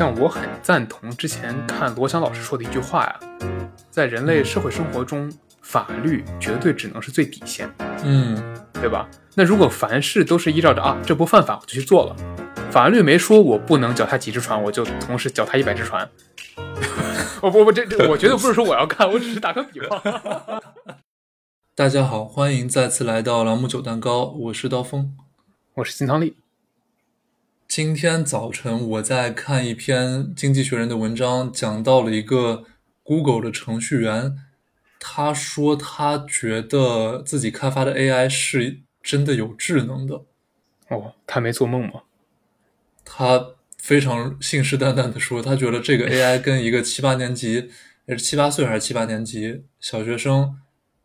像我很赞同之前看罗翔老师说的一句话呀，在人类社会生活中，法律绝对只能是最底线，嗯，对吧？那如果凡事都是依照着啊，这不犯法我就去做了，法律没说我不能脚踏几只船，我就同时脚踏一百只船。我不不，这这我绝对不是说我要看，我只是打个比方。大家好，欢迎再次来到朗姆酒蛋糕，我是刀锋。我是金汤力。今天早晨我在看一篇《经济学人》的文章，讲到了一个 Google 的程序员，他说他觉得自己开发的 AI 是真的有智能的。哦，他没做梦吗？他非常信誓旦旦的说，他觉得这个 AI 跟一个七八年级，也是七八岁还是七八年级小学生，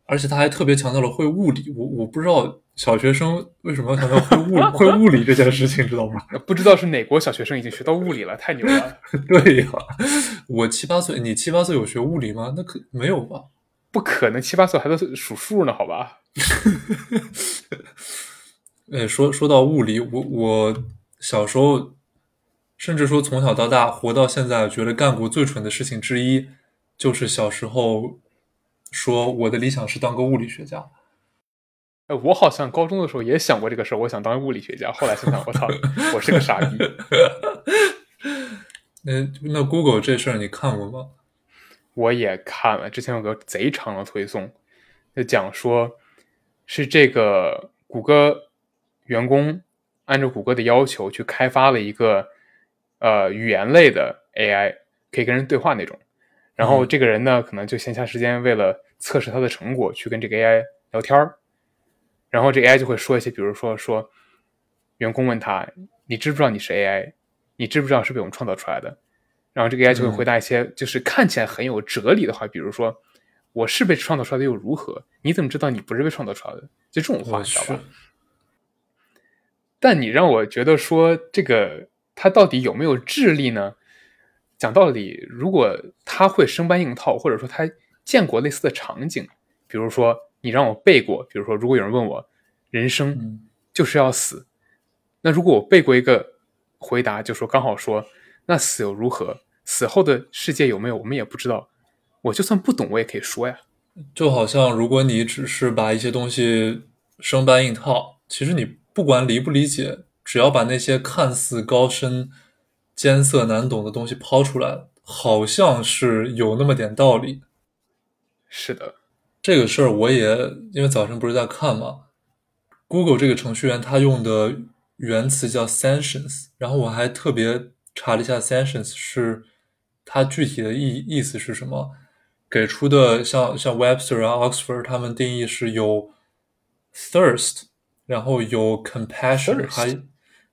而且他还特别强调了会物理。我我不知道小学生为什么要强调会物会物理这件事情，知道吗？不知道是哪国小学生已经学到物理了，太牛了！对呀，我七八岁，你七八岁有学物理吗？那可没有吧？不可能，七八岁还在数数呢，好吧？哎，说说到物理，我我小时候，甚至说从小到大活到现在，觉得干过最蠢的事情之一，就是小时候说我的理想是当个物理学家。哎，我好像高中的时候也想过这个事儿，我想当物理学家。后来想想，我操，我是个傻逼。那那 Google 这事儿你看过吗？我也看了，之前有个贼长的推送，就讲说是这个谷歌员工按照谷歌的要求去开发了一个呃语言类的 AI，可以跟人对话那种。然后这个人呢，可能就闲暇时间为了测试他的成果，去跟这个 AI 聊天儿。然后这 AI 就会说一些，比如说说，员工问他，你知不知道你是 AI？你知不知道是被我们创造出来的？然后这个 AI 就会回答一些就是看起来很有哲理的话，比如说，我是被创造出来的又如何？你怎么知道你不是被创造出来的？就这种话，你知道吧？但你让我觉得说这个他到底有没有智力呢？讲道理，如果他会生搬硬套，或者说他见过类似的场景，比如说。你让我背过，比如说，如果有人问我，人生就是要死，那如果我背过一个回答，就说刚好说，那死又如何？死后的世界有没有？我们也不知道。我就算不懂，我也可以说呀。就好像如果你只是把一些东西生搬硬套，其实你不管理不理解，只要把那些看似高深、艰涩难懂的东西抛出来，好像是有那么点道理。是的。这个事儿我也因为早晨不是在看嘛，Google 这个程序员他用的原词叫 sentience，然后我还特别查了一下 sentience 是它具体的意意思是什么，给出的像像 Webster 啊 Oxford 他们定义是有 thirst，然后有 compassion，还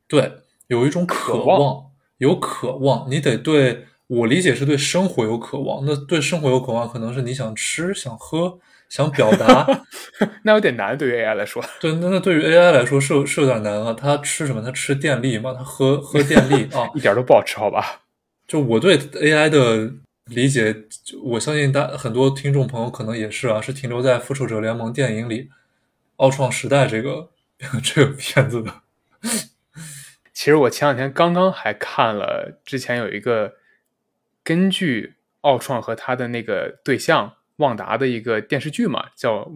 对有一种渴望，有渴望，你得对我理解是对生活有渴望，那对生活有渴望可能是你想吃想喝。想表达，那有点难，对于 AI 来说。对，那那对于 AI 来说是是有点难啊。它吃什么？它吃电力嘛？它喝喝电力啊？一点都不好吃，好吧？就我对 AI 的理解，我相信大很多听众朋友可能也是啊，是停留在《复仇者联盟》电影里，《奥创时代》这个 这个片子的。其实我前两天刚刚还看了，之前有一个根据奥创和他的那个对象。旺达的一个电视剧嘛，叫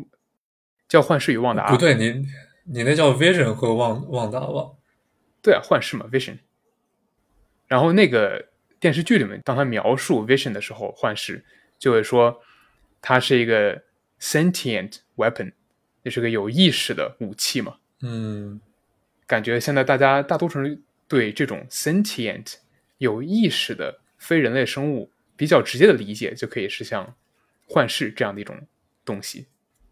叫《幻视与旺达》。不对，你你那叫 Vision 和旺旺达吧？对啊，幻视嘛，Vision。然后那个电视剧里面，当他描述 Vision 的时候，幻视就会说，它是一个 sentient weapon，那是个有意识的武器嘛。嗯，感觉现在大家大多数人对这种 sentient 有意识的非人类生物比较直接的理解，就可以是像。幻视这样的一种东西，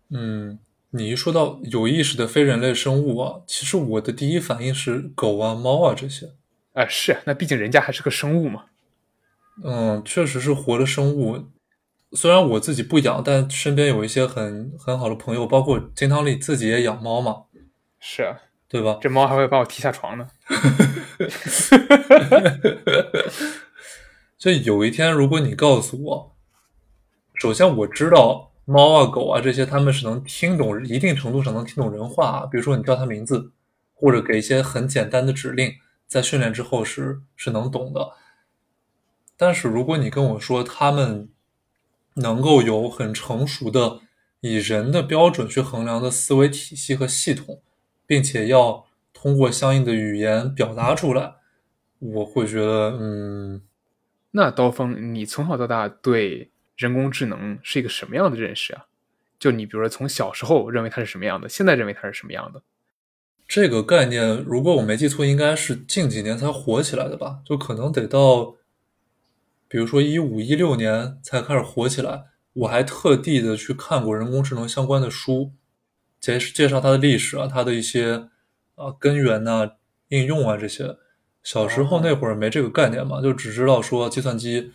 嗯，你一说到有意识的非人类生物啊，其实我的第一反应是狗啊、猫啊这些。啊，是，那毕竟人家还是个生物嘛。嗯，确实是活的生物。虽然我自己不养，但身边有一些很很好的朋友，包括金汤力自己也养猫嘛。是啊，对吧？这猫还会把我踢下床呢。就有一天，如果你告诉我。首先我知道猫啊狗啊这些，它们是能听懂一定程度上能听懂人话。比如说你叫它名字，或者给一些很简单的指令，在训练之后是是能懂的。但是如果你跟我说他们能够有很成熟的以人的标准去衡量的思维体系和系统，并且要通过相应的语言表达出来，我会觉得，嗯，那刀锋，你从小到大对人工智能是一个什么样的认识啊？就你比如说从小时候认为它是什么样的，现在认为它是什么样的？这个概念，如果我没记错，应该是近几年才火起来的吧？就可能得到，比如说一五一六年才开始火起来。我还特地的去看过人工智能相关的书，介介绍它的历史啊，它的一些啊根源呐、应用啊这些。小时候那会儿没这个概念嘛，就只知道说计算机。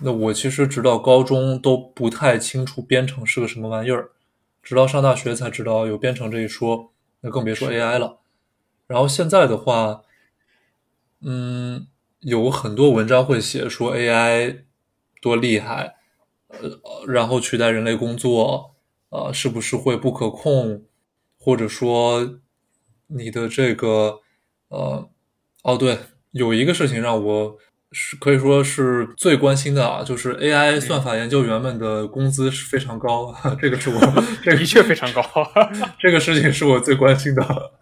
那我其实直到高中都不太清楚编程是个什么玩意儿，直到上大学才知道有编程这一说。那更别说 AI 了。然后现在的话，嗯，有很多文章会写说 AI 多厉害。呃，然后取代人类工作，啊，是不是会不可控？或者说，你的这个，呃，哦，对，有一个事情让我是可以说是最关心的啊，就是 AI 算法研究员们的工资是非常高，这个是我 这的确非常高，这个事情是我最关心的。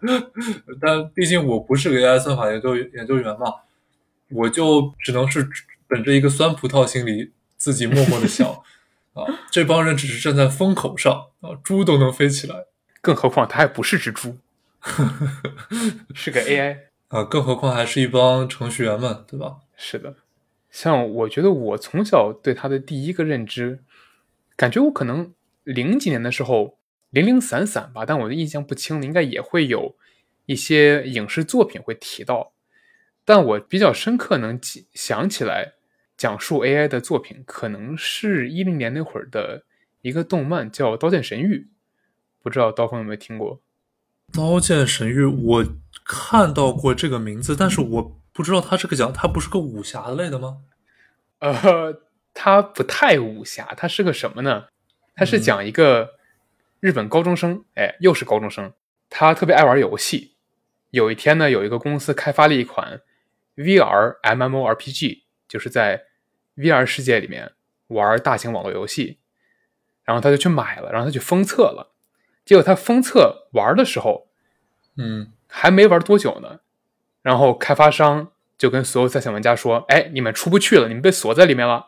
但毕竟我不是个 AI 算法研究研究员嘛，我就只能是本着一个酸葡萄心理。自己默默的想，啊，这帮人只是站在风口上啊，猪都能飞起来，更何况他还不是只猪，是个 AI 啊，更何况还是一帮程序员们，对吧？是的，像我觉得我从小对他的第一个认知，感觉我可能零几年的时候零零散散吧，但我的印象不清，应该也会有一些影视作品会提到，但我比较深刻能记想起来。讲述 AI 的作品可能是一零年那会儿的一个动漫，叫《刀剑神域》，不知道刀锋有没有听过？《刀剑神域》我看到过这个名字，但是我不知道它这个讲，它不是个武侠类的吗？呃，它不太武侠，它是个什么呢？它是讲一个日本高中生，哎，又是高中生，他特别爱玩游戏。有一天呢，有一个公司开发了一款 VR MMORPG，就是在 VR 世界里面玩大型网络游戏，然后他就去买了，然后他去封测了。结果他封测玩的时候，嗯，还没玩多久呢，然后开发商就跟所有在线玩家说：“哎，你们出不去了，你们被锁在里面了，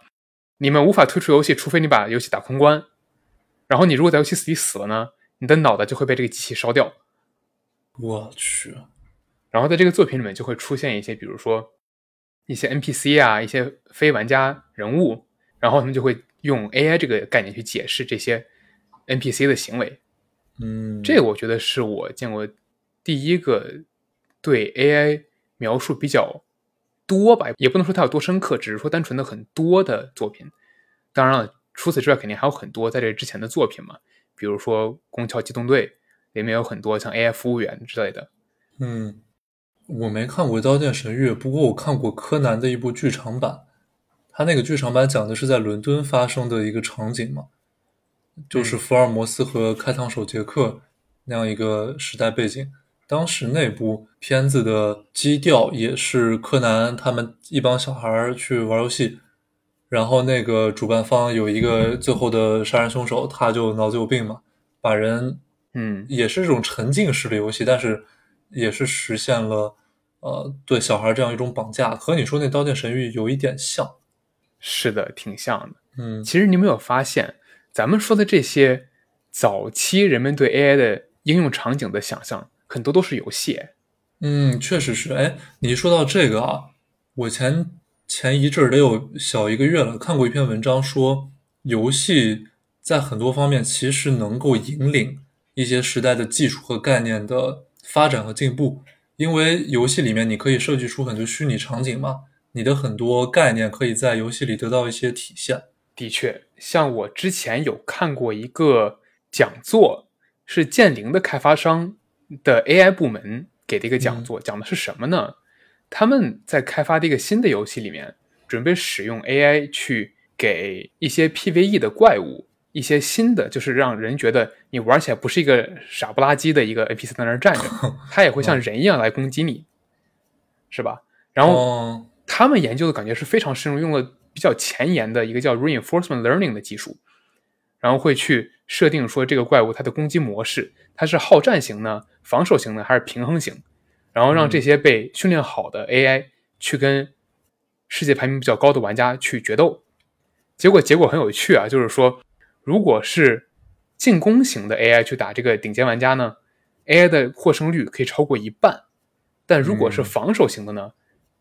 你们无法退出游戏，除非你把游戏打通关。然后你如果在游戏里死了呢，你的脑袋就会被这个机器烧掉。”我去。然后在这个作品里面就会出现一些，比如说。一些 NPC 啊，一些非玩家人物，然后他们就会用 AI 这个概念去解释这些 NPC 的行为。嗯，这个我觉得是我见过第一个对 AI 描述比较多吧，也不能说它有多深刻，只是说单纯的很多的作品。当然了，除此之外肯定还有很多在这之前的作品嘛，比如说《宫桥机动队》里面有很多像 AI 服务员之类的。嗯。我没看过《刀剑神域》，不过我看过柯南的一部剧场版。他那个剧场版讲的是在伦敦发生的一个场景嘛，就是福尔摩斯和开膛手杰克那样一个时代背景。当时那部片子的基调也是柯南他们一帮小孩去玩游戏，然后那个主办方有一个最后的杀人凶手，他就脑子有病嘛，把人，嗯，也是这种沉浸式的游戏，但是。也是实现了，呃，对小孩这样一种绑架，和你说那《刀剑神域》有一点像。是的，挺像的。嗯，其实你没有发现，咱们说的这些早期人们对 AI 的应用场景的想象，很多都是游戏。嗯，确实是。哎，你说到这个啊，我前前一阵儿得有小一个月了，看过一篇文章，说游戏在很多方面其实能够引领一些时代的技术和概念的。发展和进步，因为游戏里面你可以设计出很多虚拟场景嘛，你的很多概念可以在游戏里得到一些体现。的确，像我之前有看过一个讲座，是剑灵的开发商的 AI 部门给的一个讲座，讲的是什么呢？他们在开发的一个新的游戏里面，准备使用 AI 去给一些 PVE 的怪物。一些新的，就是让人觉得你玩起来不是一个傻不拉几的一个 NPC 在那儿站着，他也会像人一样来攻击你，是吧？然后他们研究的感觉是非常深入，用了比较前沿的一个叫 reinforcement learning 的技术，然后会去设定说这个怪物它的攻击模式，它是好战型呢、防守型呢还是平衡型，然后让这些被训练好的 AI 去跟世界排名比较高的玩家去决斗。结果结果很有趣啊，就是说，如果是进攻型的 AI 去打这个顶尖玩家呢，AI 的获胜率可以超过一半，但如果是嗯。防守型的呢，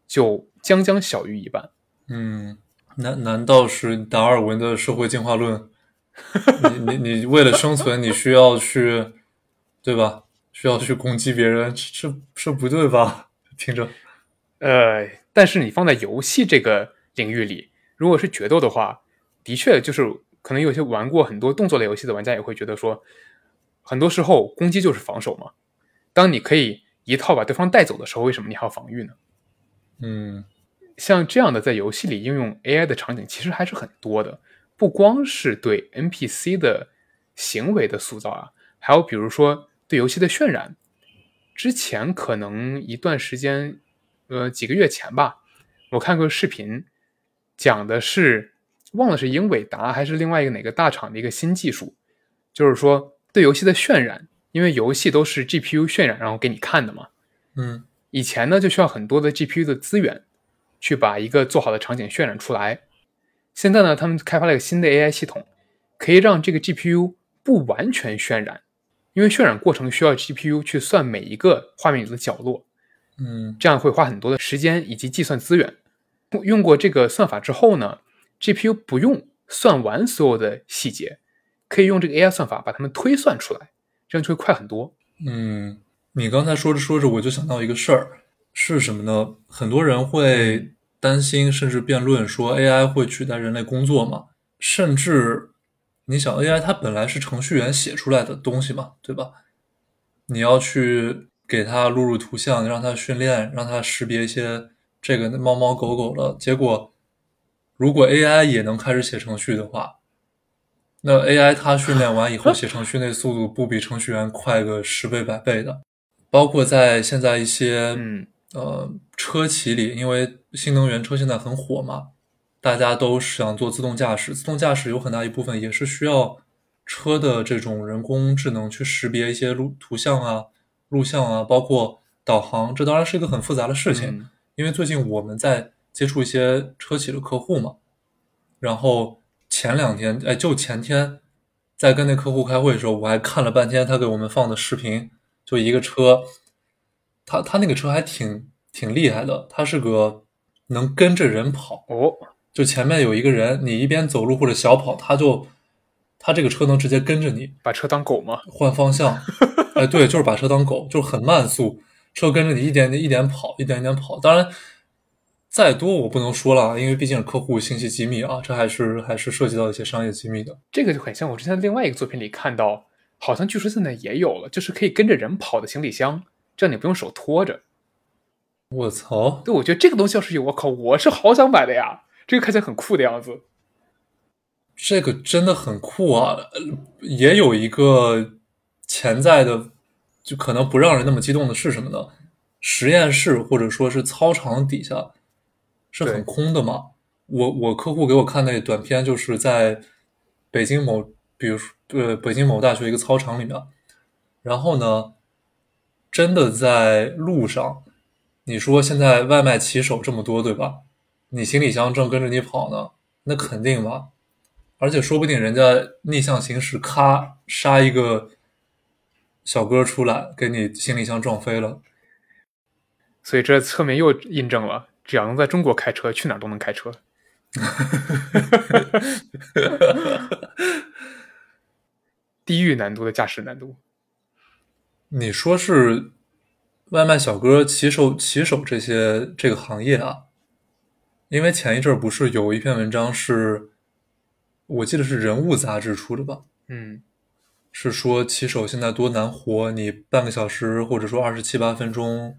就将将小于一半。嗯，难难道是达尔文的社会进化论？你你你为了生存，你需要去，对吧？需要去攻击别人，这这这不对吧？听着，呃，但是你放在游戏这个领域里，如果是决斗的话，的确就是可能有些玩过很多动作类游戏的玩家也会觉得说，很多时候攻击就是防守嘛。当你可以一套把对方带走的时候，为什么你还要防御呢？嗯像这样的在游戏里应用 AI 的场景其实还是很多的，不光是对 NPC 的行为的塑造啊，还有比如说对游戏的渲染。之前可能一段时间，呃，几个月前吧，我看过视频，讲的是忘了是英伟达还是另外一个哪个大厂的一个新技术，就是说对游戏的渲染，因为游戏都是 GPU 渲染然后给你看的嘛，嗯以前呢，就需要很多的 GPU 的资源，去把一个做好的场景渲染出来。现在呢，他们开发了一个新的 AI 系统，可以让这个 GPU 不完全渲染，因为渲染过程需要 GPU 去算每一个画面里的角落，嗯这样会花很多的时间以及计算资源。用过这个算法之后呢，GPU 不用算完所有的细节，可以用这个 AI 算法把它们推算出来，这样就会快很多。嗯，你刚才说着说着，我就想到一个事儿，是什么呢？很多人会担心，甚至辩论说 AI 会取代人类工作嘛？甚至你想，AI 它本来是程序员写出来的东西嘛，对吧？你要去给它录入图像，让它训练，让它识别一些这个猫猫狗狗了。结果，如果 AI 也能开始写程序的话，那 AI 它训练完以后写程序那速度不比程序员快个十倍百倍的。包括在现在一些嗯呃车企里，因为新能源车现在很火嘛，大家都想做自动驾驶。自动驾驶有很大一部分也是需要车的这种人工智能去识别一些录图像啊、录像啊，包括导航。这当然是一个很复杂的事情。嗯因为最近我们在接触一些车企的客户嘛，然后前两天，哎，就前天，在跟那客户开会的时候，我还看了半天他给我们放的视频，就一个车，他他那个车还挺挺厉害的，它是个能跟着人跑，哦，就前面有一个人，你一边走路或者小跑，他就他这个车能直接跟着你把车当狗吗？换方向，哎，对，就是把车当狗，就是很慢速，车跟着你一点点一点跑，一点一点跑。当然，再多我不能说了，因为毕竟是客户信息机密啊，这还是还是涉及到一些商业机密的。这个就很像我之前另外一个作品里看到，好像据说现在也有了，就是可以跟着人跑的行李箱，这样你不用手拖着。我操，对，我觉得这个东西要是有，我靠，我是好想买的呀！这个看起来很酷的样子。这个真的很酷啊！呃也有一个潜在的，就可能不让人那么激动的是什么呢？实验室或者说是操场底下是很空的嘛？我我客户给我看那短片，就是在北京某，比如说呃北京某大学一个操场里面，然后呢，真的在路上，你说现在外卖骑手这么多，对吧？你行李箱正跟着你跑呢，那肯定吧。而且说不定人家逆向行驶，咔杀一个小哥出来，给你行李箱撞飞了。所以这侧面又印证了，只要能在中国开车，去哪儿都能开车。地狱难度的驾驶难度，你说是外卖小哥、骑手、骑手这些这个行业啊？因为前一阵儿不是有一篇文章是，我记得是人物杂志出的吧？嗯，是说骑手现在多难活，你半个小时或者说二十七八分钟，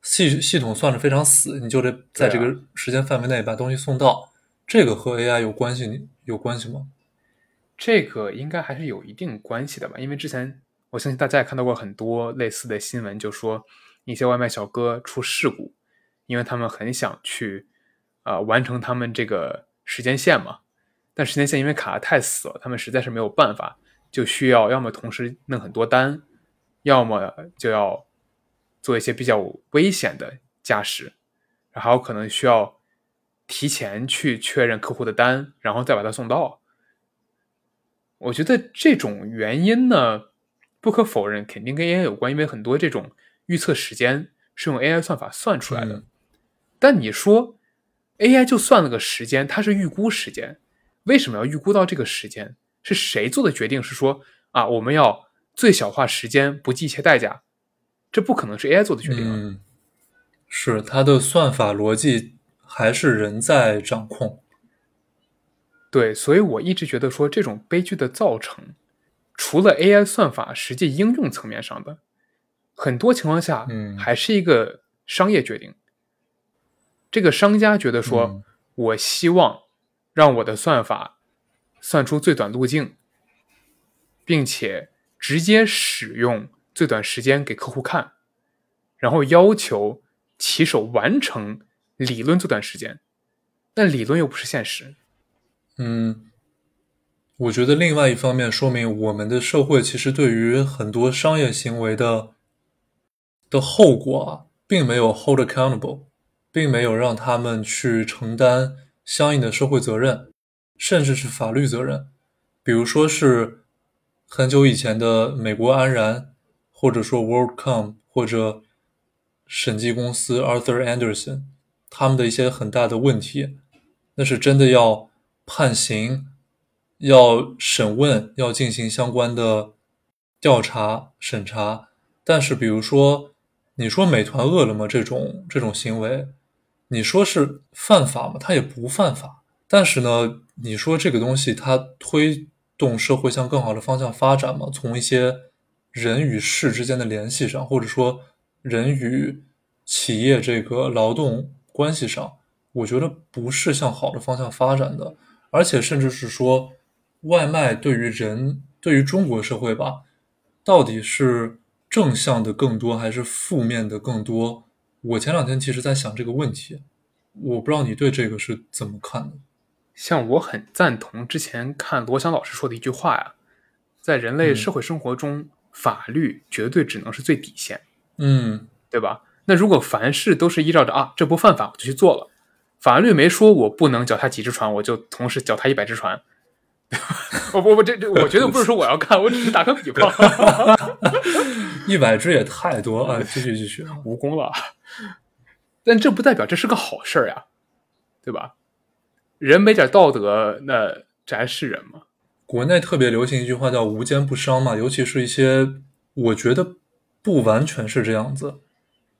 系系统算的非常死，你就得在这个时间范围内把东西送到。这个和 AI 有关系？你有关系吗？这个应该还是有一定关系的吧，因为之前我相信大家也看到过很多类似的新闻，就说一些外卖小哥出事故，因为他们很想去啊、完成他们这个时间线嘛。但时间线因为卡的太死了，他们实在是没有办法，就需要要么同时弄很多单，要么就要做一些比较危险的驾驶，还有可能需要提前去确认客户的单，然后再把它送到。我觉得这种原因呢，不可否认，肯定跟 AI 有关，因为很多这种预测时间是用 AI 算法算出来的。但你说 AI 就算了个时间，它是预估时间。为什么要预估到这个时间？是谁做的决定？是说啊，我们要最小化时间，不计一切代价？这不可能是 AI 做的决定。嗯，是它的算法逻辑还是人在掌控？对，所以我一直觉得说这种悲剧的造成，除了 AI 算法实际应用层面上的，很多情况下，嗯，还是一个商业决定。这个商家觉得说，我希望。让我的算法算出最短路径，并且直接使用最短时间给客户看，然后要求骑手完成理论最短时间，但理论又不是现实。嗯，我觉得另外一方面说明我们的社会其实对于很多商业行为的的后果啊，并没有 hold accountable，并没有让他们去承担。相应的社会责任，甚至是法律责任，比如说是很久以前的美国安然，或者说 WorldCom，或者审计公司 Arthur Anderson，他们的一些很大的问题，那是真的要判刑，要审问，要进行相关的调查审查。但是，比如说你说美团、饿了么这种这种行为。你说是犯法吗？它也不犯法。但是呢，你说这个东西它推动社会向更好的方向发展吗？从一些人与事之间的联系上，或者说人与企业这个劳动关系上，我觉得不是向好的方向发展的。而且甚至是说，外卖对于人，对于中国社会吧，到底是正向的更多，还是负面的更多？我前两天其实在想这个问题，我不知道你对这个是怎么看的。像我很赞同之前看罗翔老师说的一句话呀，在人类社会生活中，法律绝对只能是最底线，嗯，对吧？那如果凡事都是依照着啊，这不犯法我就去做了，法律没说我不能脚踏几只船，我就同时脚踏一百只船。我不不，这这我绝对不是说我要看，我只是打个比方。一百只也太多啊，继续继续，无功了。但这不代表这是个好事儿呀，对吧？人没点道德，那这还是人吗？国内特别流行一句话叫“无奸不商”嘛，尤其是一些，我觉得不完全是这样子。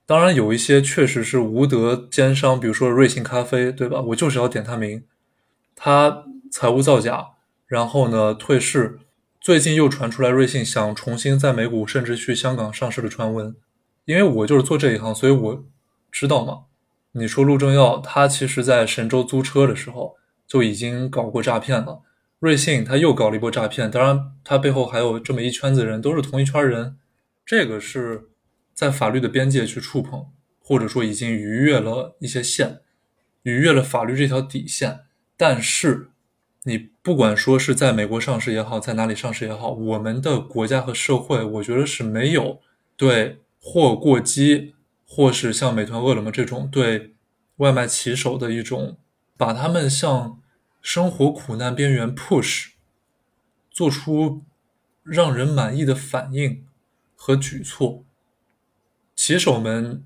当然，有一些确实是无德奸商，比如说瑞幸咖啡，对吧？我就是要点他名，他财务造假。然后呢？退市，最近又传出来瑞幸想重新在美股甚至去香港上市的传闻。因为我就是做这一行，所以我知道嘛。你说陆正耀，他其实在神州租车的时候就已经搞过诈骗了。瑞幸他又搞了一波诈骗，当然他背后还有这么一圈子人，都是同一圈人。这个是在法律的边界去触碰，或者说已经逾越了一些线，逾越了法律这条底线。但是。你不管说是在美国上市也好，在哪里上市也好，我们的国家和社会，我觉得是没有对货过激，或是像美团、饿了么这种对外卖骑手的一种把他们向生活苦难边缘 push，做出让人满意的反应和举措。骑手们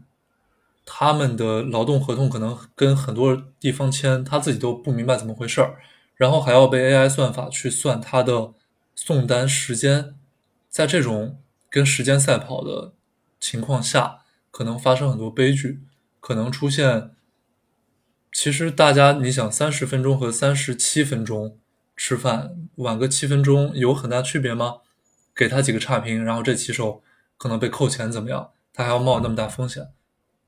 他们的劳动合同可能跟很多地方签，他自己都不明白怎么回事儿。然后还要被 AI 算法去算它的送单时间，在这种跟时间赛跑的情况下，可能发生很多悲剧，可能出现。其实大家你想，三十分钟和三十七分钟吃饭晚个七分钟有很大区别吗？给他几个差评，然后这骑手可能被扣钱怎么样？他还要冒那么大风险？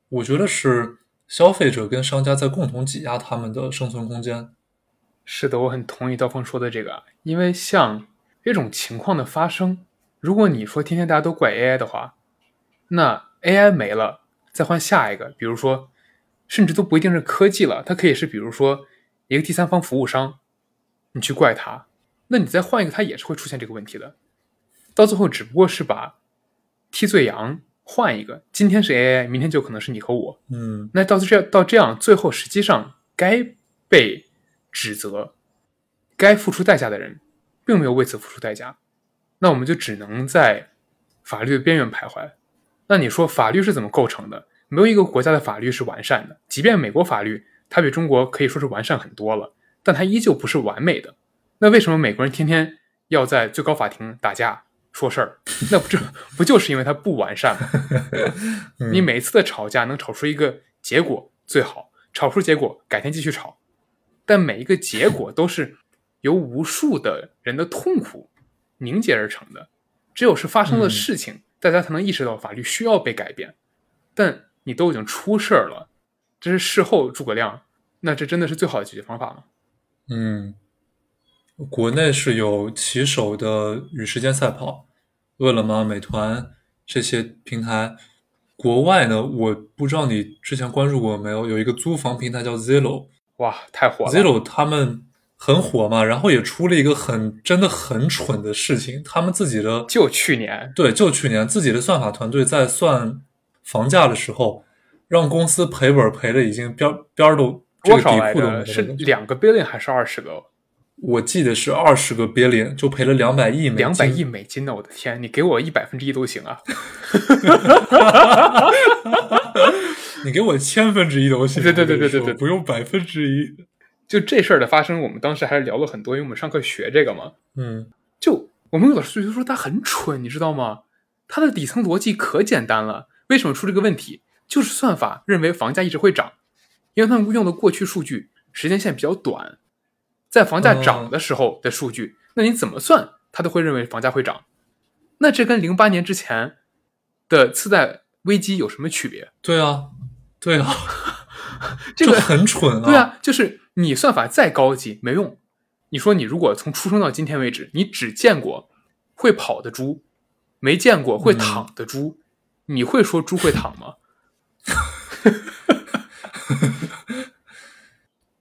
我觉得是消费者跟商家在共同挤压他们的生存空间。是的，我很同意刀锋说的这个，因为像这种情况的发生，如果你说天天大家都怪 AI 的话，那 AI 没了，再换下一个，比如说，甚至都不一定是科技了，它可以是比如说一个第三方服务商，你去怪他，那你再换一个，它也是会出现这个问题的。到最后只不过是把替罪羊换一个，今天是 AI，明天就可能是你和我。嗯那到这到这样，最后实际上该被指责、该付出代价的人，并没有为此付出代价，那我们就只能在法律的边缘徘徊。那你说法律是怎么构成的？没有一个国家的法律是完善的，即便美国法律，它比中国可以说是完善很多了，但它依旧不是完美的。那为什么美国人天天要在最高法庭打架说事儿？那不这不就是因为它不完善吗？嗯你每一次的吵架能吵出一个结果最好，吵出结果改天继续吵，但每一个结果都是由无数的人的痛苦凝结而成的。只有是发生了嗯事情，大家才能意识到法律需要被改变。但你都已经出事儿了，这是事后诸葛亮，那这真的是最好的解决方法吗？嗯，国内是有骑手的与时间赛跑，饿了么、美团这些平台。国外呢，我不知道你之前关注过没有，有一个租房平台叫 Zillow。哇，太火了 Zillow 他们很火嘛，然后也出了一个很真的很蠢的事情，他们自己的就去年，对，就去年自己的算法团队在算房价的时候，让公司赔本赔的已经边边儿都这多个底少来着？裤都没了。是两个 billion 还是二十个？我记得是二十个 billion 就赔了两百亿美金，两百亿美金呢！我的天，你给我一百分之一都行啊！你给我千分之一都行。对对对对对对不用百分之一。就这事儿的发生，我们当时还是聊了很多，因为我们上课学这个嘛。嗯就我们有老师就说他很蠢，你知道吗？他的底层逻辑可简单了。为什么出这个问题？就是算法认为房价一直会涨，因为他们用的过去数据时间线比较短，在房价涨的时候的数据，那你怎么算，他都会认为房价会涨。那这跟零八年之前的次贷危机有什么区别？对啊，对啊，这个很蠢啊。对，啊，就是你算法再高级没用。你说你如果从出生到今天为止，你只见过会跑的猪，没见过会躺的猪，你会说猪会躺吗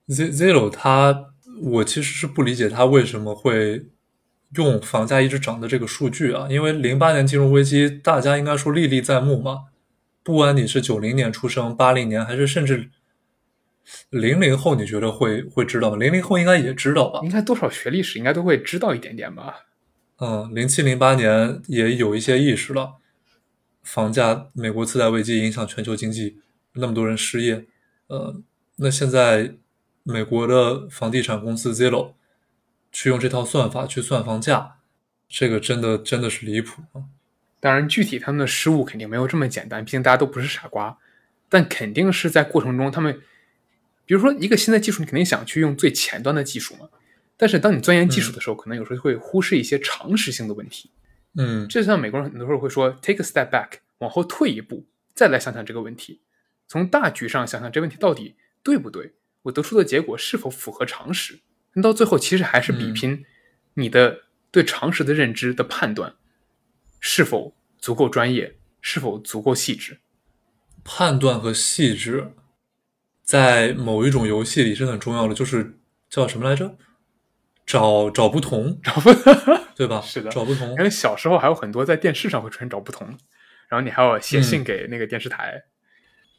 ？Z Zillow 它，我其实是不理解他为什么会用房价一直涨的这个数据啊，因为零八年金融危机，大家应该说历历在目嘛。不管你是九零年出生、八零年，还是甚至零零后，你觉得会会知道吗？零零后应该也知道吧？应该多少学历史应该都会知道一点点吧？嗯，零七零八年也有一些意识了，房价美国次贷危机影响全球经济，那么多人失业，呃，那现在美国的房地产公司 Zillow 去用这套算法去算房价，这个真的真的是离谱啊！当然，具体他们的失误肯定没有这么简单，毕竟大家都不是傻瓜。但肯定是在过程中，他们比如说一个新的技术，你肯定想去用最前端的技术嘛。但是当你钻研技术的时候，可能有时候会忽视一些常识性的问题。嗯这就像美国人很多时候会说 “take a step back”，往后退一步，再来想想这个问题，从大局上想想这问题到底对不对，我得出的结果是否符合常识。那到最后，其实还是比拼你的对常识的认知的判断是否足够专业，是否足够细致。判断和细致，在某一种游戏里是很重要的，就是叫什么来着？找找不同，找不，对吧？是的找不同因。为小时候还有很多在电视上会出现找不同，然后你还要写信嗯给那个电视台。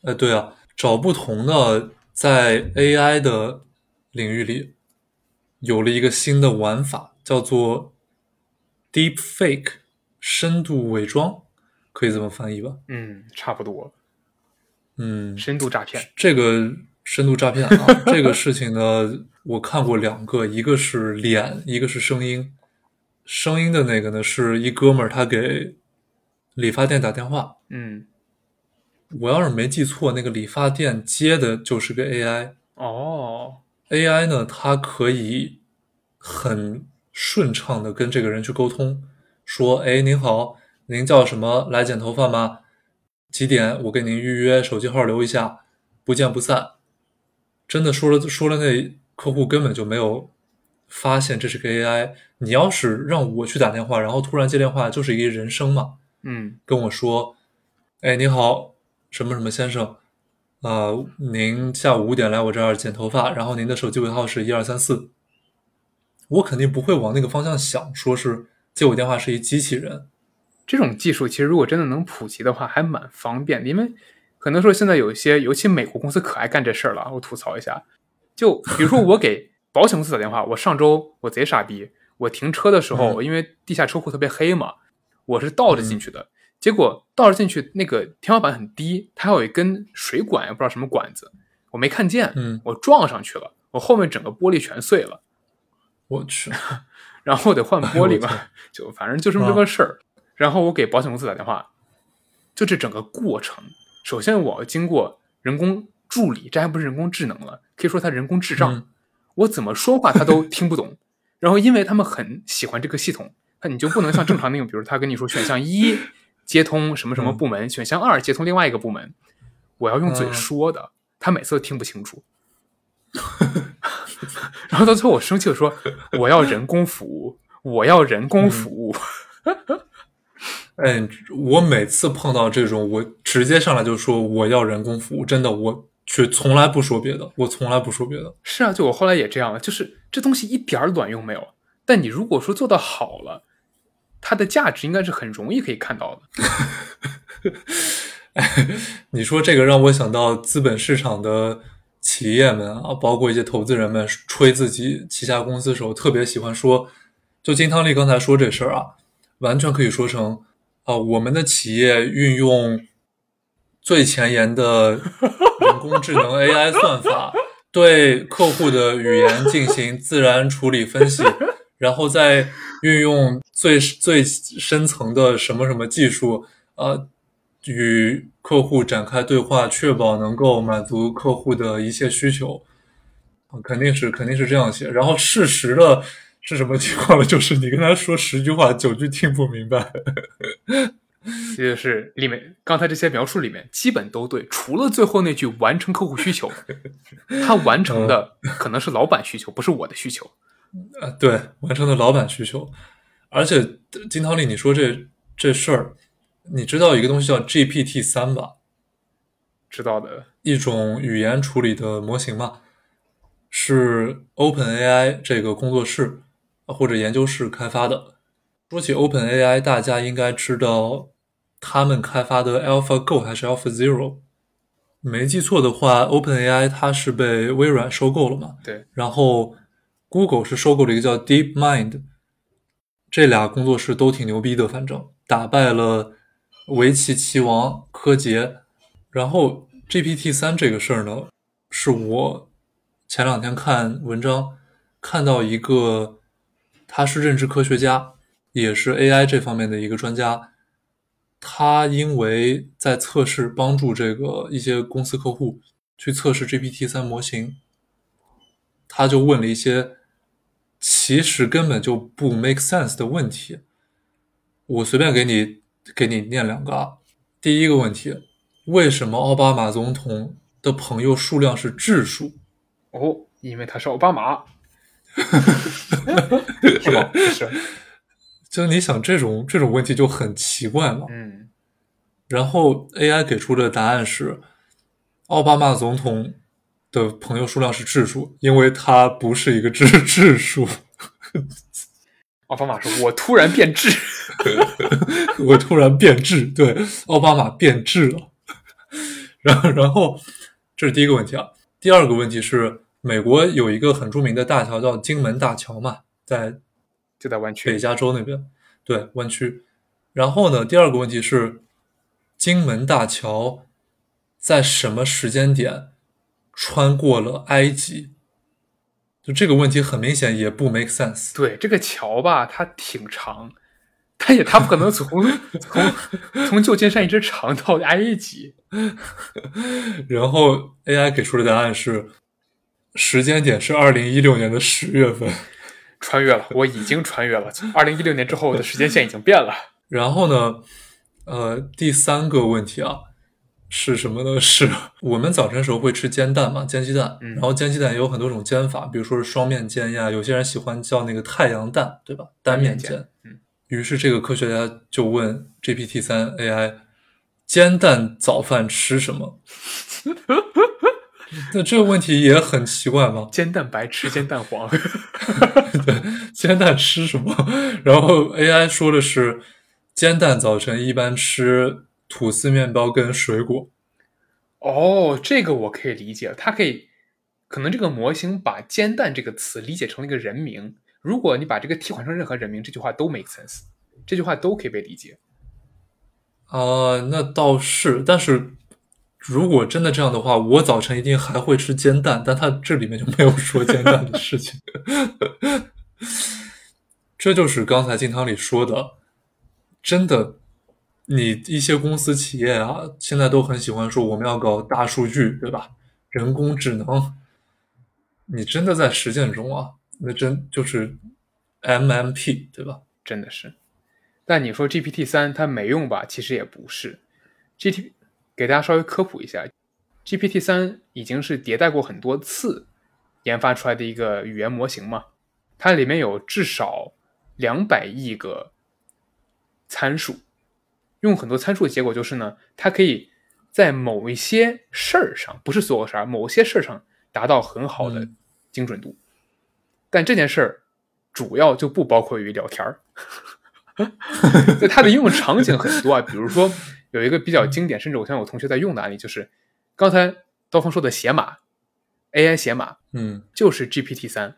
呃，对啊，找不同呢，在 AI 的领域里有了一个新的玩法，叫做 Deep Fake，深度伪装，可以这么翻译吧？嗯，差不多，嗯，深度诈骗。这个深度诈骗啊，这个事情呢，我看过两个，一个是脸，一个是声音。声音的那个呢，是一哥们儿他给理发店打电话，嗯，我要是没记错，那个理发店接的就是个 AI。哦，AI 呢，它可以很顺畅的跟这个人去沟通，说：“哎，您好，您叫什么？来剪头发吗？几点？我给您预约，手机号留一下，不见不散。”真的说了说了，那客户根本就没有发现这是个 AI。你要是让我去打电话，然后突然接电话，就是一个人声嘛，嗯跟我说：“哎，你好，什么什么先生，呃，您下午五点来我这儿剪头发，然后您的手机尾号是一二三四，我肯定不会往那个方向想，说是接我电话是一机器人。这种技术其实如果真的能普及的话，还蛮方便的。因为很多时候现在有一些，尤其美国公司可爱干这事儿了。我吐槽一下，就比如说我给保险公司打电话，我上周我贼傻逼，我停车的时候，因为地下车库特别黑嘛，我是倒着进去的。结果倒着进去，那个天花板很低，它有一根水管，也不知道什么管子，我没看见，嗯，我撞上去了，我后面整个玻璃全碎了，我去，然后得换玻璃嘛，就反正就这么这个事儿。然后我给保险公司打电话，就这整个过程，首先我要经过人工助理，这还不是人工智能了，可以说它人工智障，嗯我怎么说话他都听不懂。然后因为他们很喜欢这个系统，那你就不能像正常那种，比如他跟你说选项一接通什么什么部门，选项二接通另外一个部门，我要用嘴嗯说的，他每次都听不清楚。然后到最后我生气的说：“我要人工服务，我要人工服务。哎，我每次碰到这种，我直接上来就说我要人工服务，真的，我却从来不说别的，我从来不说别的。是啊，就我后来也这样了，就是这东西一点儿卵用没有。但你如果说做的好了，它的价值应该是很容易可以看到的。你说这个让我想到资本市场的企业们啊，包括一些投资人们吹自己旗下公司的时候，特别喜欢说，就金汤力刚才说这事儿啊，完全可以说成啊、我们的企业运用最前沿的人工智能 AI 算法，对客户的语言进行自然处理分析，然后再运用最最深层的什么什么技术，呃，与客户展开对话，确保能够满足客户的一切需求。啊肯定是肯定是这样写。然后事实的是什么情况呢？就是你跟他说十句话，九句听不明白。这就是里面刚才这些描述里面基本都对，除了最后那句完成客户需求，他完成的可能是老板需求，不是我的需求。啊，对，完成的老板需求。而且金汤力，你说这这事儿，你知道一个东西叫 GPT 三吧？知道的，一种语言处理的模型嘛，是 OpenAI 这个工作室啊或者研究室开发的。说起 OpenAI，大家应该知道他们开发的 AlphaGo 还是 AlphaZero。没记错的话，OpenAI 它是被微软收购了嘛？对，然后 Google 是收购了一个叫 DeepMind，这俩工作室都挺牛逼的，反正打败了围棋棋王柯洁。然后 GPT 三这个事儿呢，是我前两天看文章看到一个，他是认知科学家，也是 AI 这方面的一个专家。他因为在测试，帮助这个一些公司客户去测试 GPT 三模型，他就问了一些其实根本就不 make sense 的问题。我随便给你给你念两个啊。第一个问题，为什么奥巴马总统的朋友数量是质数？哦，因为他是奥巴马，是吗？不是，就你想这种这种问题就很奇怪嘛。嗯，然后 AI 给出的答案是，奥巴马总统的朋友数量是质数，因为他不是一个质质数。奥巴马说：“我突然变质。我突然变质，对，奥巴马变质了。然后，然后这是第一个问题啊。第二个问题是，美国有一个很著名的大桥叫金门大桥嘛，在”就在湾北区，加州那边，对，湾区。然后呢，第二个问题是，金门大桥在什么时间点穿过了埃及？就这个问题很明显也不 make sense。对这个桥吧，它挺长，它也它不可能从 从从旧金山一直长到埃及。然后 AI 给出的答案是，时间点是二零一六年的十月份。穿越了，我已经穿越了。二零一六年之后我的时间线已经变了。然后呢，呃，第三个问题啊是什么呢？是我们早晨时候会吃煎蛋嘛，煎鸡蛋。嗯然后煎鸡蛋也有很多种煎法，比如说是双面煎呀，有些人喜欢叫那个太阳蛋，对吧？单面煎。嗯。于是这个科学家就问 GPT 三 AI，煎蛋早饭吃什么？那这个问题也很奇怪吗？煎蛋白吃煎蛋黄，对，煎蛋吃什么？然后 AI 说的是，煎蛋早晨一般吃吐司面包跟水果。哦，这个我可以理解，它可以，可能这个模型把“煎蛋”这个词理解成了一个人名。如果你把这个替换成任何人名，这句话都 make sense，这句话都可以被理解。啊，那倒是，但是如果真的这样的话，我早晨一定还会吃煎蛋，但它这里面就没有说煎蛋的事情。这就是刚才金汤里说的，真的，你一些公司企业啊，现在都很喜欢说我们要搞大数据，对吧？人工智能，你真的在实践中啊，那真就是 MMP，对吧？真的是。但你说 GPT 三它没用吧？其实也不是。G T 给大家稍微科普一下，GPT 三已经是迭代过很多次研发出来的一个语言模型嘛，它里面有至少两百亿个参数，用很多参数的结果就是呢，它可以在某一些事儿上，不是所有事儿，某些事儿上达到很好的精准度。但这件事儿主要就不包括于聊天儿。就它的应用场景很多啊，比如说有一个比较经典，甚至我像我同学在用的案例，就是刚才刀锋说的写码，AI 写码，嗯，就是 GPT 三，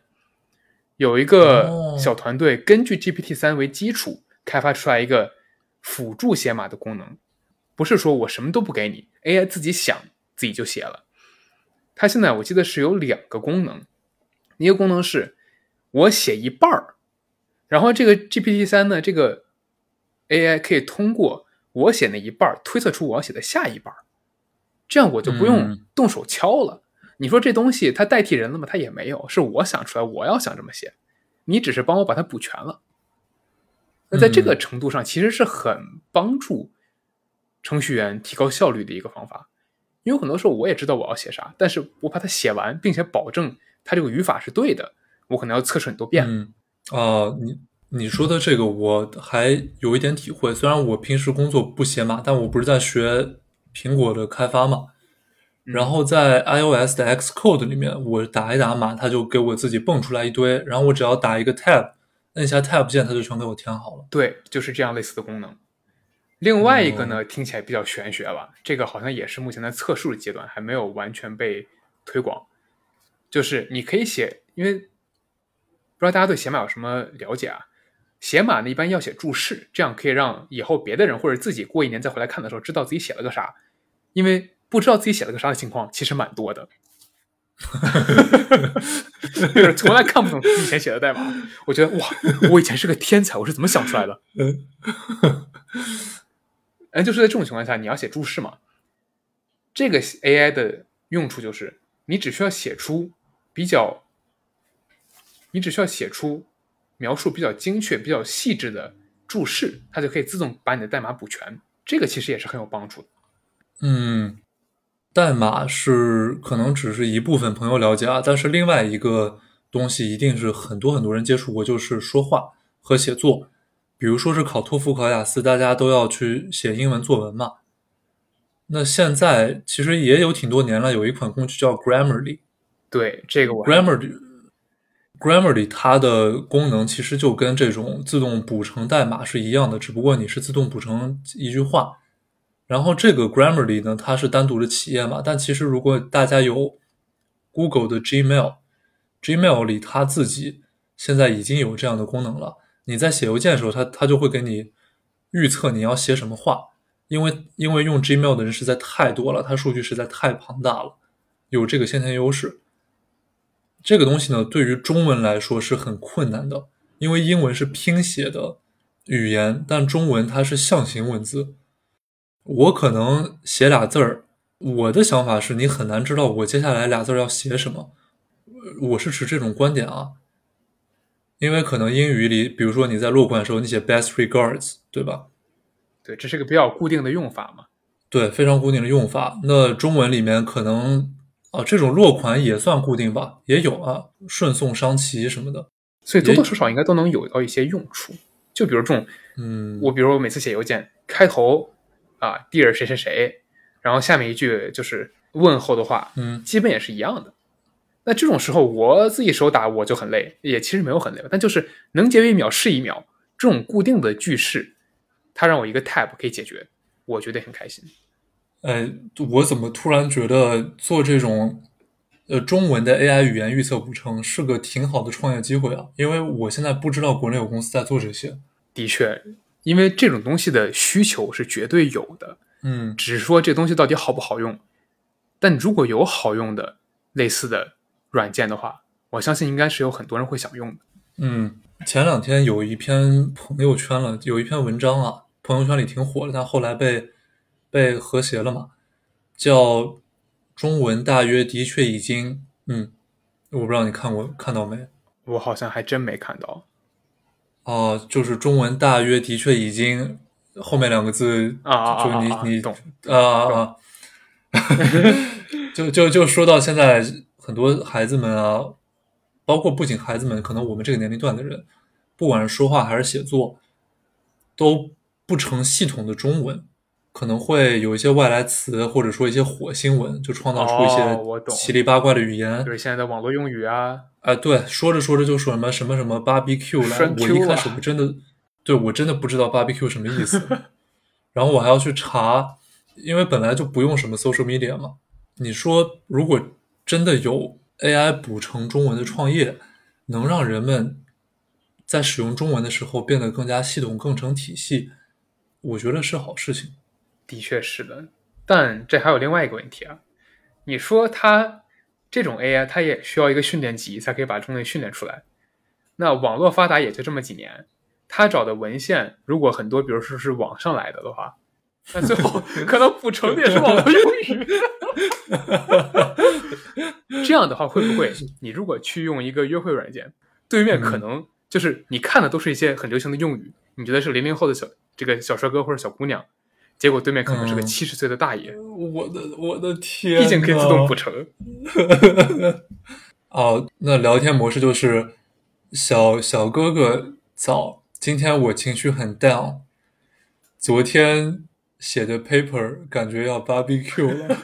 有一个小团队根据 GPT 三为基础开发出来一个辅助写码的功能，不是说我什么都不给你，AI 自己想自己就写了。它现在我记得是有两个功能，一个功能是我写一半儿。然后这个 GPT 三呢，这个 AI 可以通过我写那一半推测出我要写的下一半这样我就不用动手敲了。你说这东西它代替人了吗？它也没有，是我想出来，我要想这么写，你只是帮我把它补全了。那在这个程度上，其实是很帮助程序员提高效率的一个方法。因为很多时候我也知道我要写啥，但是我把它写完，并且保证它这个语法是对的，我可能要测试很多遍。嗯哦，你你说的这个我还有一点体会。虽然我平时工作不写码，但我不是在学苹果的开发嘛。然后在 iOS 的 Xcode 里面，我打一打码，它就给我自己蹦出来一堆。然后我只要打一个 Tab，摁下 Tab 键，它就全给我填好了。对，就是这样类似的功能。另外一个呢，听起来比较玄学吧？这个好像也是目前在测试的阶段，还没有完全被推广。就是你可以写，因为。不知道大家对写码有什么了解啊？写码呢，一般要写注释，这样可以让以后别的人或者自己过一年再回来看的时候，知道自己写了个啥。因为不知道自己写了个啥的情况其实蛮多的，就是从来看不懂以前写的代码。我觉得哇，我以前是个天才，我是怎么想出来的？哎，就是在这种情况下，你要写注释嘛？这个 AI 的用处就是，你只需要写出比较。你只需要写出描述比较精确、比较细致的注释，它就可以自动把你的代码补全。这个其实也是很有帮助的。嗯，代码是可能只是一部分朋友了解啊，但是另外一个东西一定是很多很多人接触过，就是说话和写作。比如说是考托福、考雅思，大家都要去写英文作文嘛。那现在其实也有挺多年了，有一款工具叫 Grammarly。对，这个我 Grammarly。Grammarly 它的功能其实就跟这种自动补成代码是一样的，只不过你是自动补成一句话。然后这个 Grammarly 呢，它是单独的企业嘛，但其实如果大家有 Google 的 Gmail，Gmail 里它自己现在已经有这样的功能了。你在写邮件的时候，它它就会给你预测你要写什么话，因为因为用 Gmail 的人实在太多了，它数据实在太庞大了，有这个先天优势。这个东西呢，对于中文来说是很困难的，因为英文是拼写的语言，但中文它是象形文字。我可能写俩字儿，我的想法是你很难知道我接下来俩字儿要写什么。我是持这种观点啊，因为可能英语里，比如说你在落款的时候，你写 best regards，对吧？对，这是个比较固定的用法嘛。对，非常固定的用法。那中文里面可能。啊，这种落款也算固定吧，也有啊，顺送商旗什么的，所以多多少少应该都能有到一些用处。就比如这种，嗯，我比如我每次写邮件开头，啊，Dear 谁谁谁，然后下面一句就是问候的话，嗯基本也是一样的。那这种时候，我自己手打我就很累，也其实没有很累，但就是能节约一秒是一秒。这种固定的句式，它让我一个 tab 可以解决，我觉得很开心。呃，我怎么突然觉得做这种呃中文的 AI 语言预测补充是个挺好的创业机会啊？因为我现在不知道国内有公司在做这些。的确，因为这种东西的需求是绝对有的，嗯只是说这东西到底好不好用。但如果有好用的类似的软件的话，我相信应该是有很多人会想用的。嗯，前两天有一篇朋友圈了，有一篇文章啊，朋友圈里挺火的，但后来被被和谐了嘛，叫中文大约的确已经嗯，我不知道你看过看到没？我好像还真没看到哦、就是中文大约的确已经后面两个字啊就你你懂啊，就 就就说到现在，很多孩子们啊，包括不仅孩子们，可能我们这个年龄段的人，不管是说话还是写作，都不成系统的中文，可能会有一些外来词，或者说一些火星文，就创造出一哦我懂些七里八怪的语言。就是现在的网络用语啊，啊，对，说着说着就说什么什么什么 barbecue 来，我一开始真的，对我真的不知道 barbecue 什么意思，然后我还要去查，因为本来就不用什么 social media 嘛。你说如果真的有 AI 补成中文的创业，能让人们在使用中文的时候变得更加系统、更成体系，我觉得是好事情。的确是的。但这还有另外一个问题啊，你说它这种 AI，它也需要一个训练集才可以把东西训练出来。那网络发达也就这么几年，他找的文献如果很多，比如说是网上来的的话，那最后 可能补成的也是网络用语。这样的话，会不会你如果去用一个约会软件，对面可能就是你看的都是一些很流行的用语，你觉得是零零后的小这个小帅哥或者小姑娘，结果对面可能是个嗯七十岁的大爷，我的我的天，毕竟可以自动补。成。哦，那聊天模式就是小小哥哥早，今天我情绪很 down，昨天写的 paper 感觉要 barbecue 了，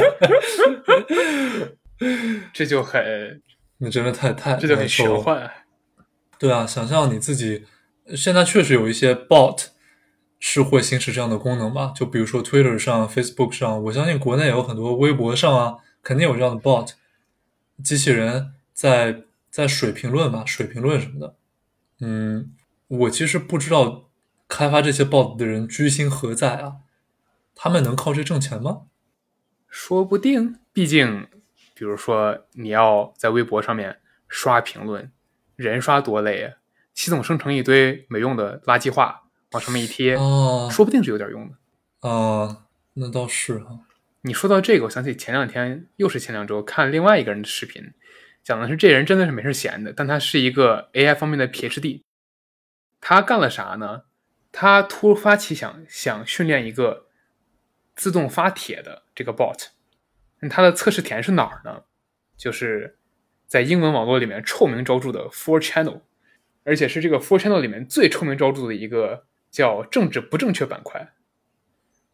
这就很那真的太太这就很玄幻。对啊，想象你自己现在确实有一些 bot 是会行使这样的功能吧？就比如说 Twitter 上、Facebook 上，我相信国内有很多微博上啊，肯定有这样的 bot，机器人在在水评论吧，水评论什么的。嗯，我其实不知道开发这些 bot 的人居心何在啊？他们能靠这挣钱吗？说不定，毕竟，比如说你要在微博上面刷评论，人刷多累啊！系统生成一堆没用的垃圾话往上面一贴，哦说不定是有点用的。哦，那倒是哈、你说到这个，我想起前两天，又是前两周看另外一个人的视频，讲的是这人真的是没事闲的，但他是一个 AI 方面的 PhD。他干了啥呢？他突发奇想，想训练一个自动发帖的这个 bot。那他的测试田是哪儿呢？就是在英文网络里面臭名昭著的 Four Channel，而且是这个 Four Channel 里面最臭名昭著的一个叫政治不正确板块。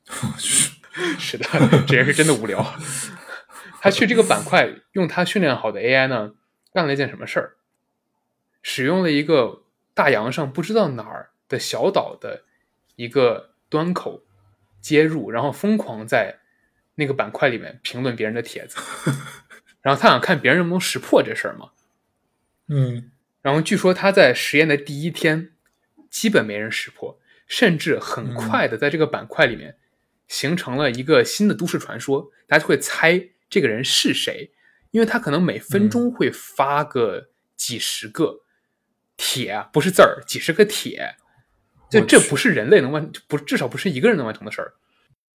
是的，这人是真的无聊。他去这个板块用他训练好的 AI 呢，干了一件什么事儿？使用了一个大洋上不知道哪儿的小岛的一个端口接入，然后疯狂在那个板块里面评论别人的帖子，然后他想看别人能不能识破这事儿嘛。嗯然后据说他在实验的第一天，基本没人识破，甚至很快的在这个板块里面形成了一个新的都市传说，大家就会猜这个人是谁，因为他可能每分钟会发个几十个帖啊，不是字儿，几十个帖，就这不是人类能完，不至少不是一个人能完成的事儿。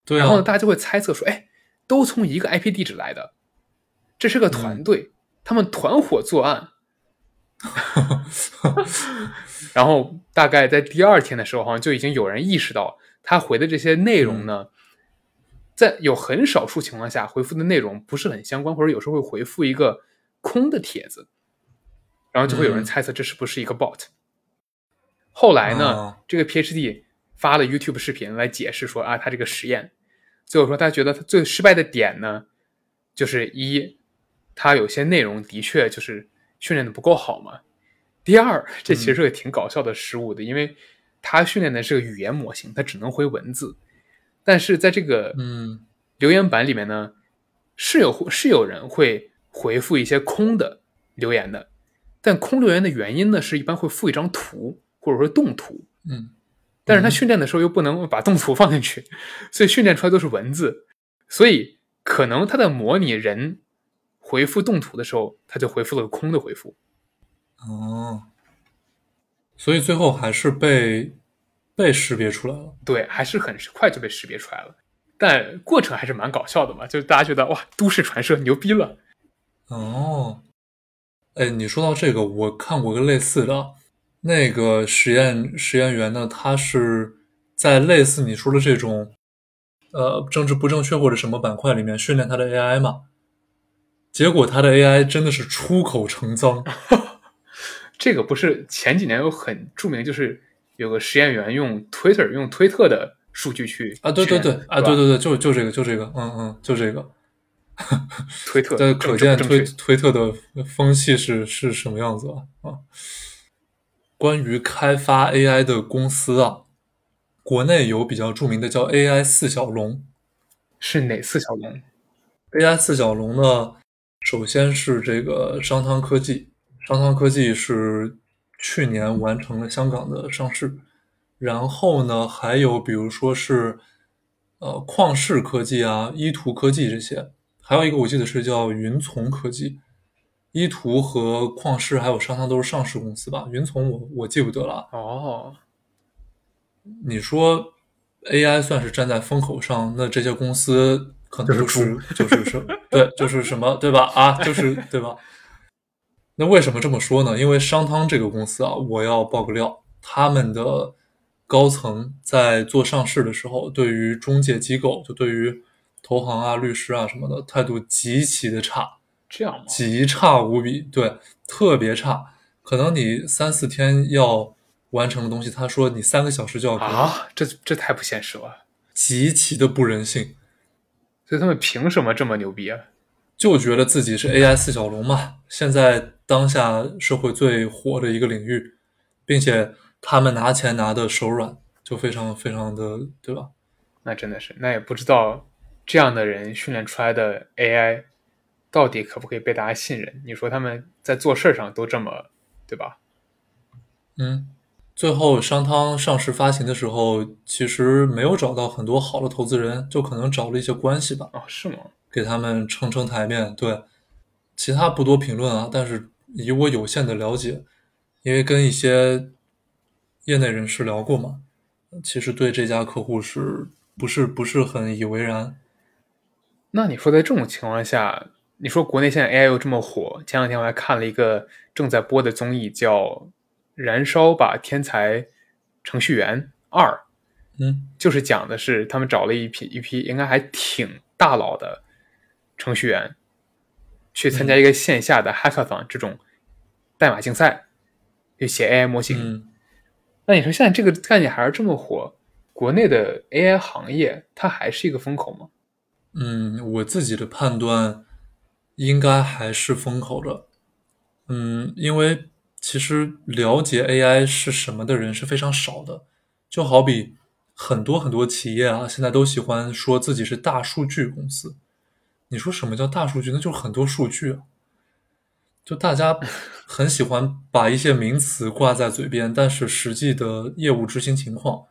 对然后大家就会猜测说，哎，都从一个 IP 地址来的，这是个团队，他们团伙作案。然后大概在第二天的时候，好像就已经有人意识到，他回的这些内容呢，在有很少数情况下回复的内容不是很相关，或者有时候会回复一个空的帖子，然后就会有人嗯。猜测这是不是一个 bot。后来呢，哦。这个 PhD 发了 YouTube 视频来解释说啊，他这个实验，最后说他觉得他最失败的点呢，就是一，他有些内容的确就是训练的不够好嘛。第二，这其实是个挺搞笑的失误的，因为他训练的是个语言模型，它只能回文字，但是在这个嗯。留言板里面呢，是有是有人会回复一些空的留言的，但空留言的原因呢，是一般会附一张图或者说动图，嗯。但是他训练的时候又不能把动图放进去，所以训练出来都是文字，所以可能他在模拟人回复动图的时候，他就回复了个空的回复。哦，所以最后还是被被识别出来了。对，还是很快就被识别出来了，但过程还是蛮搞笑的嘛，就是大家觉得哇，都市传说牛逼了。哦，哎，你说到这个，我看过个类似的，那个实验实验员呢，他是在类似你说的这种，呃，政治不正确或者什么板块里面训练他的 AI 嘛，结果他的 AI 真的是出口成脏。这个不是前几年有很著名，就是有个实验员用 Twitter 用推特的数据去啊，对对对，啊，对对对，就就这个，就这个，嗯嗯，就这个。推特 但可见推推特的风气是是什么样子啊？啊，关于开发 AI 的公司啊，国内有比较著名的叫 AI 四小龙。是哪四小龙？AI 四小龙呢，首先是这个商汤科技，商汤科技是去年完成了香港的上市，然后呢，还有比如说是呃旷视科技啊、依图科技这些，还有一个我记得是叫云从科技，依图和旷视还有商汤都是上市公司吧？云从我我记不得了。哦，你说 AI 算是站在风口上，那这些公司可能就是 就是什对，就是什么对吧？啊，就是对吧？那为什么这么说呢？因为商汤这个公司啊，我要爆个料，他们的高层在做上市的时候，对于中介机构，就对于投行啊、律师啊什么的态度极其的差，这样吗？极差无比，对，特别差。可能你三四天要完成的东西，他说你三个小时就要给啊，这这太不现实了。极其的不人性，所以他们凭什么这么牛逼啊？就觉得自己是 AI 四小龙嘛，现在当下社会最火的一个领域，并且他们拿钱拿的手软，就非常非常的，对吧？那真的是，那也不知道这样的人训练出来的 AI 到底可不可以被大家信任？你说他们在做事儿上都这么，对吧？嗯，最后商汤上市发行的时候，其实没有找到很多好的投资人，就可能找了一些关系吧。啊，是吗？给他们撑撑台面。对，其他不多评论啊。但是以我有限的了解，因为跟一些业内人士聊过嘛，其实对这家客户是不是不是很以为然？那你说在这种情况下，你说国内现在 AI 又这么火，前两天我还看了一个正在播的综艺，叫《燃烧吧天才程序员二》，嗯就是讲的是他们找了一批一批应该还挺大佬的程序员，去参加一个线下的 hackathon 这种代码竞赛，去写 AI 模型。嗯那你说现在这个概念还是这么火，国内的 AI 行业它还是一个风口吗？嗯，我自己的判断应该还是风口的。嗯，因为其实了解 AI 是什么的人是非常少的，就好比很多很多企业啊，现在都喜欢说自己是大数据公司。你说什么叫大数据？那就是很多数据啊。就大家很喜欢把一些名词挂在嘴边，但是实际的业务执行情况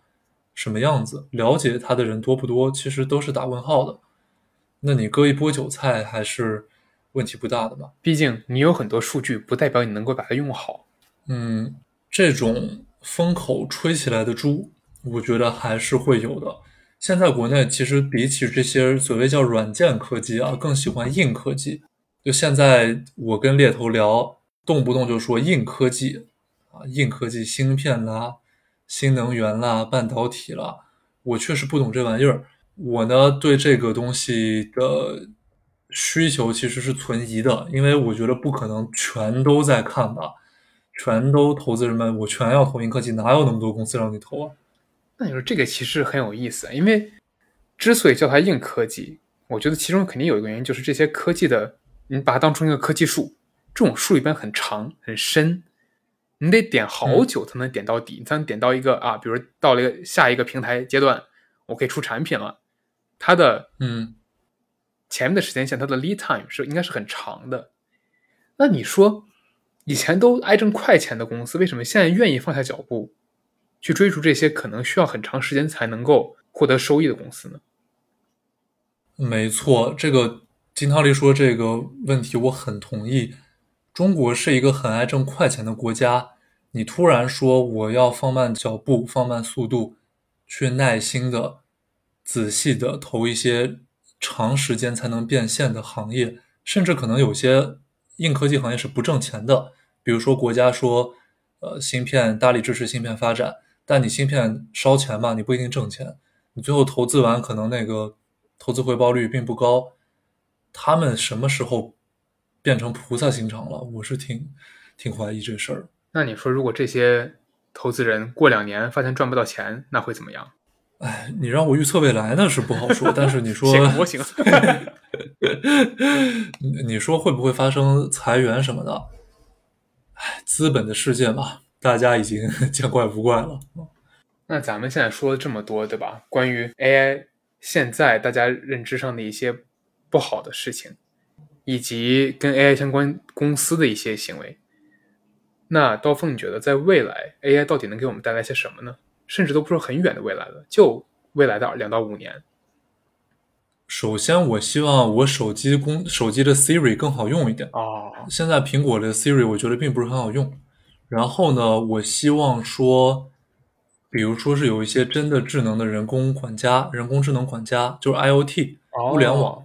什么样子，了解它的人多不多，其实都是打问号的。那你割一波韭菜还是问题不大的吧？毕竟你有很多数据，不代表你能够把它用好。嗯，这种风口吹起来的猪，我觉得还是会有的。现在国内其实比起这些所谓叫软件科技啊，更喜欢硬科技。就现在我跟猎头聊，动不动就说硬科技啊，硬科技芯片啦、新能源啦、半导体啦，我确实不懂这玩意儿。我呢对这个东西的需求其实是存疑的，因为我觉得不可能全都在看吧。全都投资人们，我全要投硬科技，哪有那么多公司让你投啊？那你说这个其实很有意思，因为之所以叫它硬科技，我觉得其中肯定有一个原因，就是这些科技的，你把它当成一个科技树，这种树一般很长很深，你得点好久才能点到底，你才能点到一个啊，比如到了一个下一个平台阶段，我可以出产品了，它的嗯前面的时间线，它的 lead time 是应该是很长的。那你说，以前都爱挣快钱的公司，为什么现在愿意放下脚步，去追逐这些可能需要很长时间才能够获得收益的公司呢？没错，这个金汤力说这个问题我很同意。中国是一个很爱挣快钱的国家，你突然说我要放慢脚步、放慢速度，去耐心的、仔细的投一些长时间才能变现的行业，甚至可能有些硬科技行业是不挣钱的。比如说国家说，呃，芯片大力支持芯片发展，但你芯片烧钱嘛，你不一定挣钱。你最后投资完，可能那个投资回报率并不高。他们什么时候变成菩萨心肠了？我是挺挺怀疑这事儿。那你说，如果这些投资人过两年发现赚不到钱，那会怎么样？哎，你让我预测未来那是不好说，但是你说写个模型，你你说会不会发生裁员什么的？资本的世界嘛，大家已经 见怪不怪了。那咱们现在说了这么多，对吧？关于 AI 现在大家认知上的一些不好的事情，以及跟 AI 相关公司的一些行为，那刀锋，你觉得在未来 AI 到底能给我们带来些什么呢？甚至都不是很远的未来了，就未来的两到五年。首先，我希望我手机公手机的 Siri 更好用一点。啊，现在苹果的 Siri 我觉得并不是很好用。然后呢，我希望说，比如说是有一些真的智能的人工管家、人工智能管家，就是 IoT、物联网。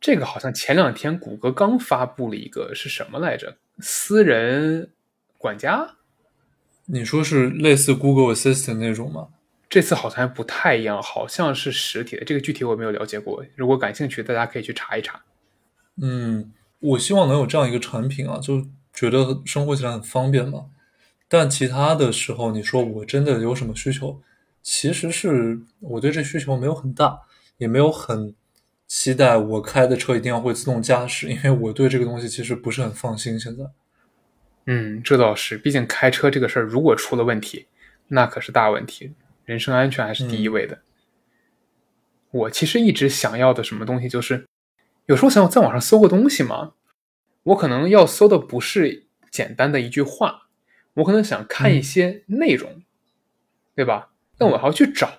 这个好像前两天谷歌刚发布了一个是什么来着？私人管家？你说是类似 Google Assistant 那种吗？这次好像还不太一样，好像是实体的。这个具体我没有了解过，如果感兴趣，大家可以去查一查。嗯，我希望能有这样一个产品啊，就觉得生活起来很方便嘛。但其他的时候，你说我真的有什么需求？其实是我对这需求没有很大，也没有很期待我开的车一定要会自动驾驶，因为我对这个东西其实不是很放心。现在，嗯，这倒是，毕竟开车这个事儿，如果出了问题，那可是大问题。人身安全还是第一位的。我其实一直想要的什么东西，就是有时候想在网上搜个东西嘛，我可能要搜的不是简单的一句话，我可能想看一些内容，对吧？那我还要去找，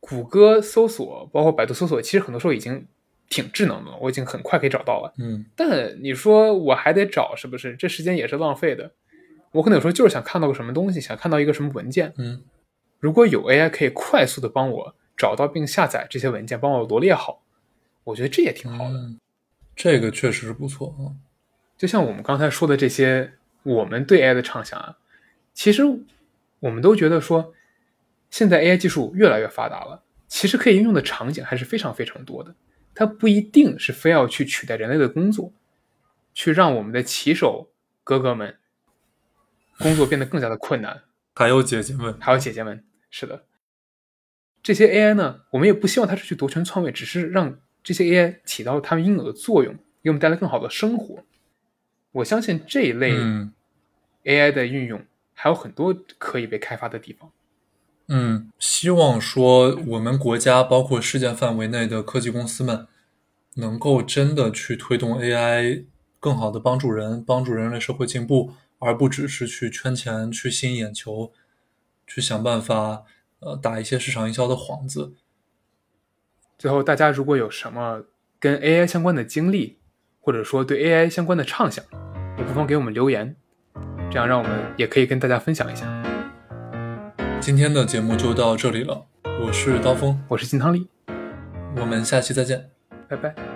谷歌搜索，包括百度搜索，其实很多时候已经挺智能的了，我已经很快可以找到了。嗯，但你说我还得找，是不是？这时间也是浪费的。我可能有时候就是想看到个什么东西，想看到一个什么文件，嗯。如果有 AI 可以快速的帮我找到并下载这些文件，帮我罗列好，我觉得这也挺好的。嗯、这个确实是不错啊。就像我们刚才说的这些，我们对 AI 的畅想啊，其实我们都觉得说，现在 AI 技术越来越发达了，其实可以应用的场景还是非常非常多的。它不一定是非要去取代人类的工作，去让我们的骑手哥哥们工作变得更加的困难。还有姐姐们，还有姐姐们。是的，这些 AI 呢，我们也不希望它是去夺权篡位，只是让这些 AI 起到它们应有的作用，给我们带来更好的生活。我相信这一类 AI 的运用还有很多可以被开发的地方。嗯，希望说我们国家包括世界范围内的科技公司们，能够真的去推动 AI 更好的帮助人，帮助人类社会进步，而不只是去圈钱、去吸引眼球。去想办法，呃，打一些市场营销的幌子。最后，大家如果有什么跟 AI 相关的经历，或者说对 AI 相关的畅想，也不妨给我们留言，这样让我们也可以跟大家分享一下。今天的节目就到这里了，我是刀锋，我是金汤力，我们下期再见，拜拜。